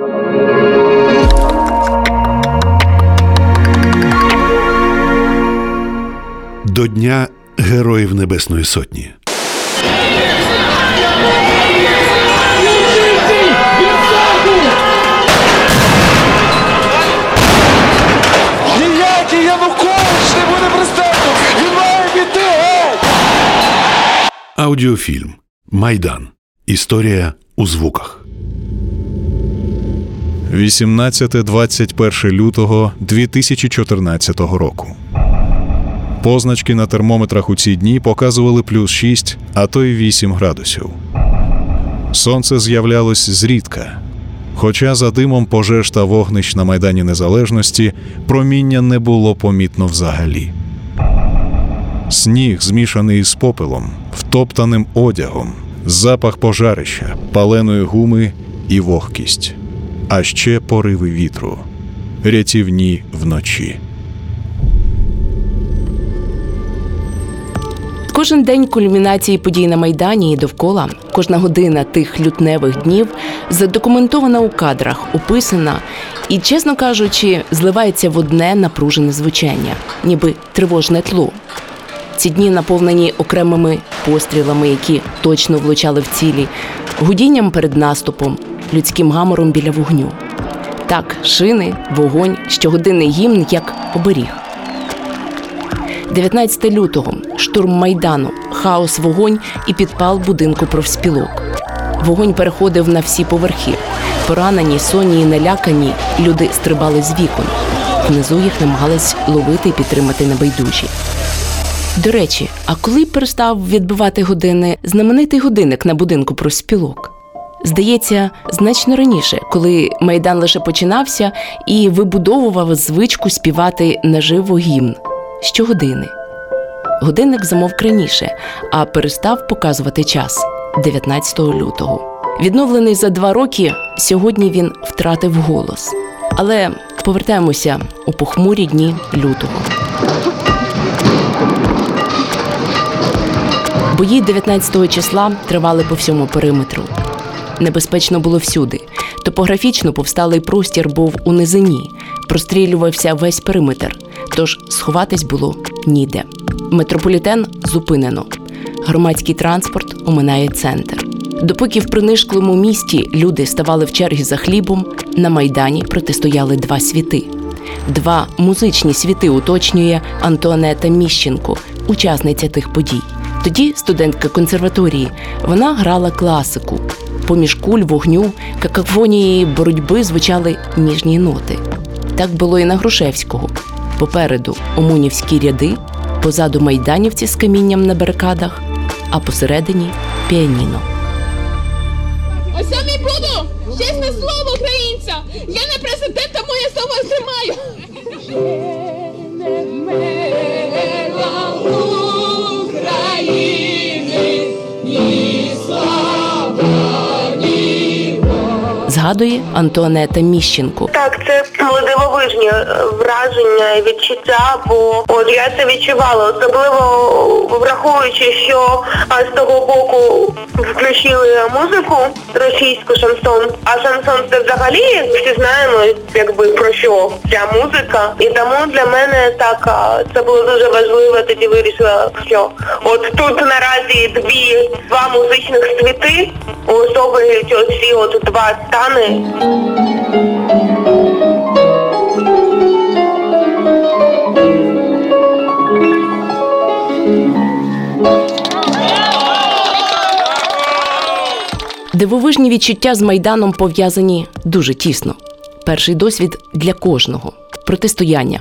До Дня Героїв Небесної Сотні. Аудіофільм Майдан. Історія у звуках. 18-21 лютого 2014 року. Позначки на термометрах у ці дні показували плюс 6, а то й 8 градусів. Сонце з'являлось зрідка. Хоча за димом пожеж та вогнищ на Майдані Незалежності проміння не було помітно взагалі. Сніг, змішаний з попелом, втоптаним одягом, запах пожарища, паленої гуми і вогкість, а ще пориви вітру, рятівні вночі. Кожен день кульмінації подій на майдані і довкола, кожна година тих лютневих днів задокументована у кадрах, описана і, чесно кажучи, зливається в одне напружене звучання, ніби тривожне тло. Ці дні наповнені окремими пострілами, які точно влучали в цілі, гудінням перед наступом, людським гамором біля вогню. Так, шини, вогонь, щогодинний гімн як оберіг. 19 лютого штурм майдану, хаос, вогонь і підпал будинку профспілок. Вогонь переходив на всі поверхи. Поранені, сонні і налякані люди стрибали з вікон. Внизу їх намагались ловити і підтримати небайдужі. До речі, а коли перестав відбивати години знаменитий годинник на будинку профспілок? Здається, значно раніше, коли майдан лише починався і вибудовував звичку співати наживо гімн щогодини. Годинник замовк раніше, а перестав показувати час 19 лютого. Відновлений за два роки, сьогодні він втратив голос. Але повертаємося у похмурі дні лютого. Бої 19 числа тривали по всьому периметру. Небезпечно було всюди. Топографічно повсталий простір був у низині, прострілювався весь периметр, тож сховатись було ніде. Метрополітен зупинено. Громадський транспорт оминає центр. Допоки в принишклому місті люди ставали в черги за хлібом, на майдані протистояли два світи. Два музичні світи уточнює Антуанета Міщенко, учасниця тих подій. Тоді студентка консерваторії вона грала класику. Поміж куль вогню, какафонії боротьби звучали ніжні ноти. Так було і на Грушевського. Попереду омунівські ряди, позаду майданівці з камінням на барикадах, а посередині піаніно. Ось я мій буду чесне слово українця. Я не президент, тому я слово тримаю. Згадує Антуанета Міщенко. Так, були дивовижні е, враження і відчуття, бо от я це відчувала, особливо враховуючи, що з того боку включили музику російську шансон, а шансон це взагалі всі знаємо, якби про що ця музика. І тому для мене так це було дуже важливо. Тоді вирішила, що от тут наразі дві два музичних світи уособлюють оці от два стани. Дивовижні відчуття з майданом пов'язані дуже тісно. Перший досвід для кожного протистояння,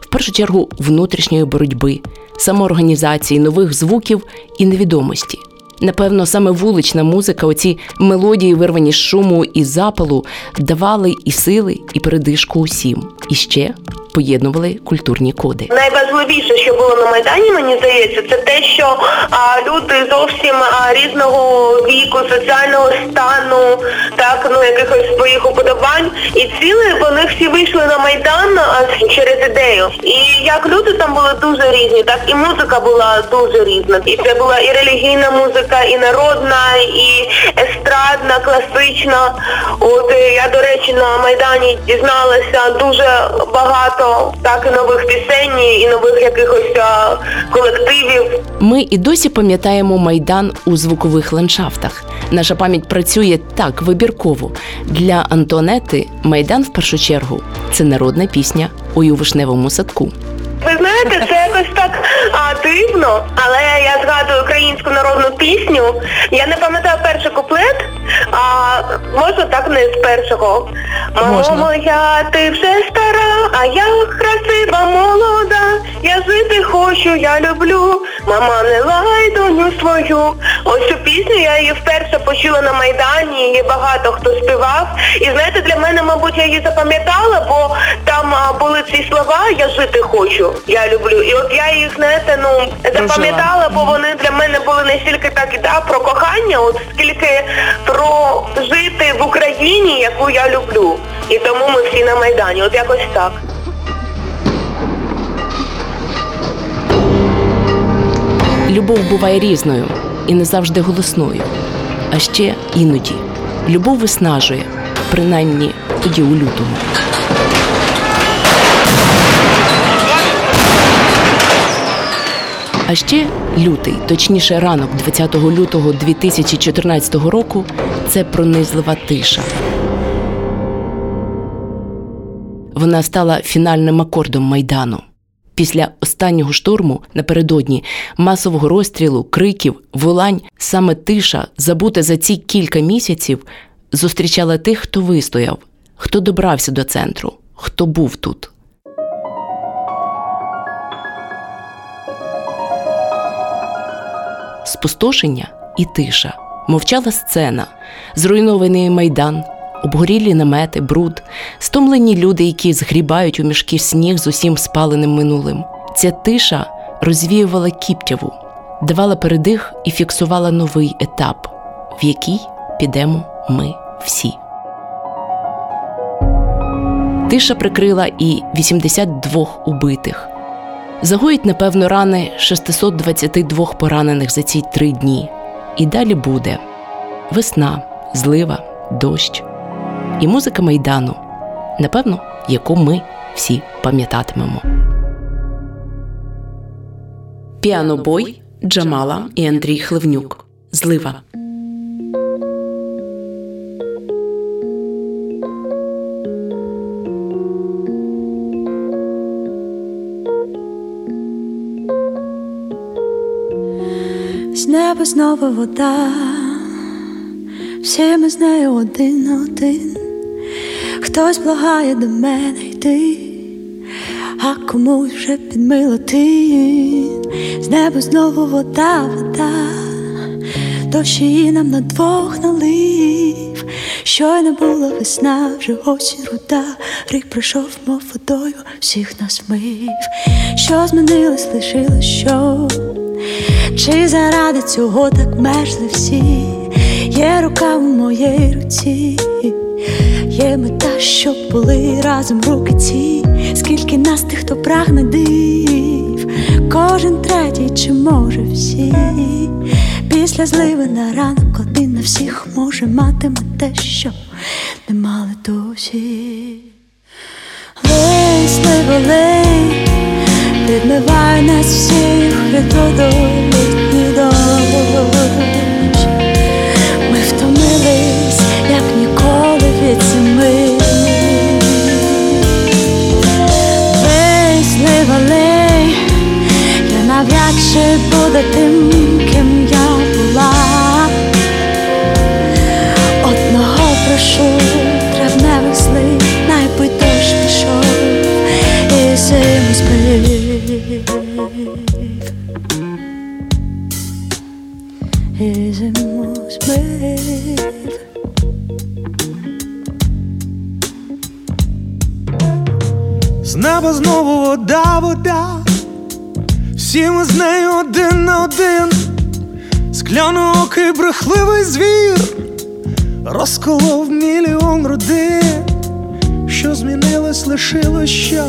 в першу чергу внутрішньої боротьби, самоорганізації, нових звуків і невідомості. Напевно, саме вулична музика, оці мелодії, вирвані з шуму і запалу, давали і сили, і передишку усім, і ще поєднували культурні коди. Найважливіше, що було на Майдані, мені здається, це те, що а, люди зовсім а, різного віку, соціального стану, так, ну якихось своїх уподобань і ціли вони всі вийшли на Майдан а, через ідею. І як люди там були дуже різні, так і музика була дуже різна. І це була і релігійна музика, і народна, і естрадна, класична. От я, до речі, на Майдані дізналася дуже багато так і нових пісень, і нових якихось колективів. Ми і досі пам'ятаємо майдан у звукових ландшафтах. Наша пам'ять працює так вибірково. Для Антуанети майдан в першу чергу це народна пісня «Ой у вишневому садку. Ви знаєте, це якось так а, але я згадую українську народну пісню. Я не пам'ятаю перший куплет, а можна так не з першого. Мамо моя, ти вже стара, а я красива, молода. Я жити хочу, я люблю. Мама, не лай доню свою. Ось цю пісню я її вперше почула на Майдані, її багато хто співав. І знаєте, для мене, мабуть, я її запам'ятала, бо там а, були ці слова Я жити хочу, я люблю. І от я їх, знаєте, ну запам'ятала, бо вони для мене були не стільки так да, про кохання, от скільки про жити в Україні, яку я люблю. І тому ми всі на Майдані. От якось так. Любов буває різною і не завжди голосною. А ще іноді любов виснажує, принаймні тоді у лютому. А ще лютий, точніше ранок 20 лютого 2014 року це пронизлива тиша. Вона стала фінальним акордом майдану. Після останнього штурму напередодні масового розстрілу, криків, волань, саме тиша, забута за ці кілька місяців, зустрічала тих, хто вистояв, хто добрався до центру, хто був тут. Спустошення і тиша, мовчала сцена, зруйнований майдан, обгорілі намети, бруд, стомлені люди, які згрібають у мішки сніг з усім спаленим минулим. Ця тиша розвіювала кіптяву, давала передих і фіксувала новий етап, в який підемо ми всі. Тиша прикрила і 82 убитих. Загоїть, напевно, рани 622 поранених за ці три дні. І далі буде весна, злива, дощ і музика майдану, напевно, яку ми всі пам'ятатимемо. Піанобой Джамала і Андрій Хливнюк. Злива. З неба знову вода, всі ми з нею один один. Хтось благає до мене йти, а комусь вже підмило ти. З неба знову вода, вода, дощ її нам на двох налив. Щойно була весна, вже осінь руда, рік пройшов, мов водою, всіх нас мив. Що змінилось, лишилось що? Чи заради цього так мерзли всі? Є рука у моїй руці, є мета, щоб були разом руки ці, скільки нас тих, хто прагне див, кожен третій, чи може всі, після зливи на ранок один на всіх може матиме те, що не мали досі. Лей, сливо, лей, відмиває нас всіх і зиму збив. І зиму збив. З неба знову вода, вода, всі ми з нею один на один, скляноокий брехливий звір, розколов мільйон родин, що змінилось, лишилось що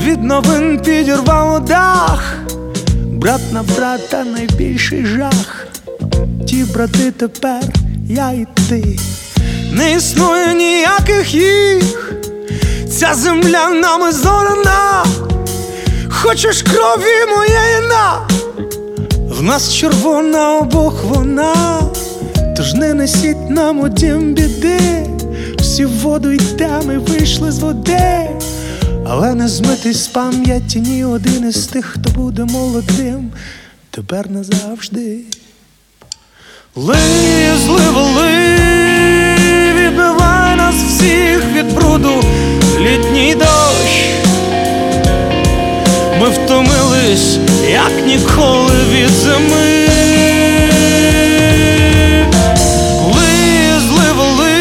від новин підірвало дах, брат на брата найбільший жах. Ті брати тепер я і ти. Не існує ніяких їх, ця земля нами зорана, хочеш крові моєї на, в нас червона обох вона, тож не несіть нам у дім біди, всі воду йдемо і вийшли з води, але не змитись з пам'яті ні один із тих, хто буде молодим, тепер назавжди. Ли, зливо, відбивай нас всіх від бруду, літній дощ. Ми втомились, як ніколи від зими. Ли, зливо, ли,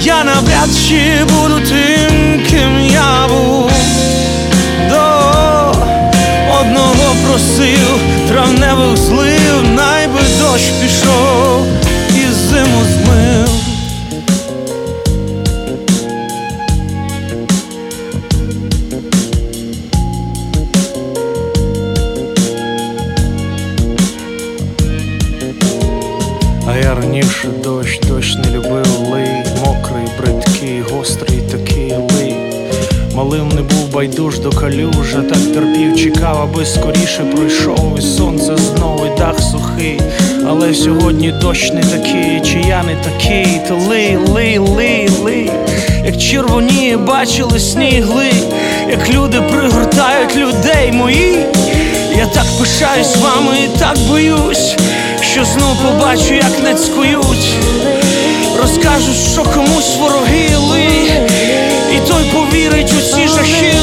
я навряд чи буду тим, просив травневих злив, найби дощ пішов Але сьогодні дощ не такий, чи я не такий, то лий, лий, лий, лий, як червоніє, бачили снігли, як люди пригортають людей мої. Я так пишаюсь вами і так боюсь, що знов побачу, як нацькують. Розкажуть, що комусь вороги ли, і той повірить у ці жахи,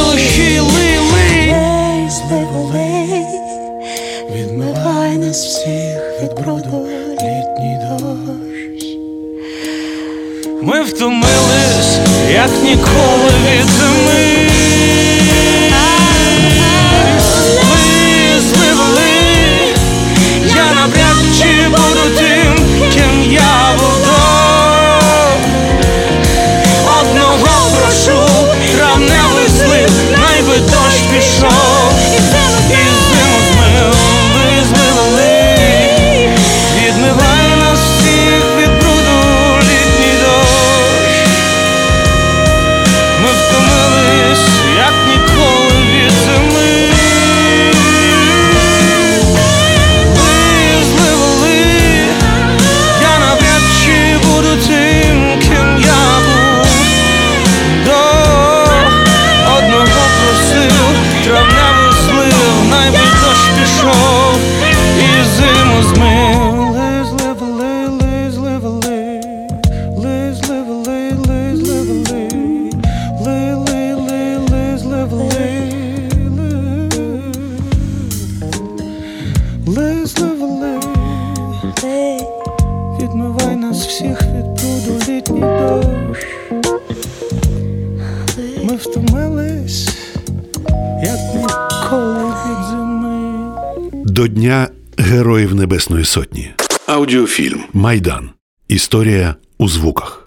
Аудіофільм Майдан. Історія у звуках.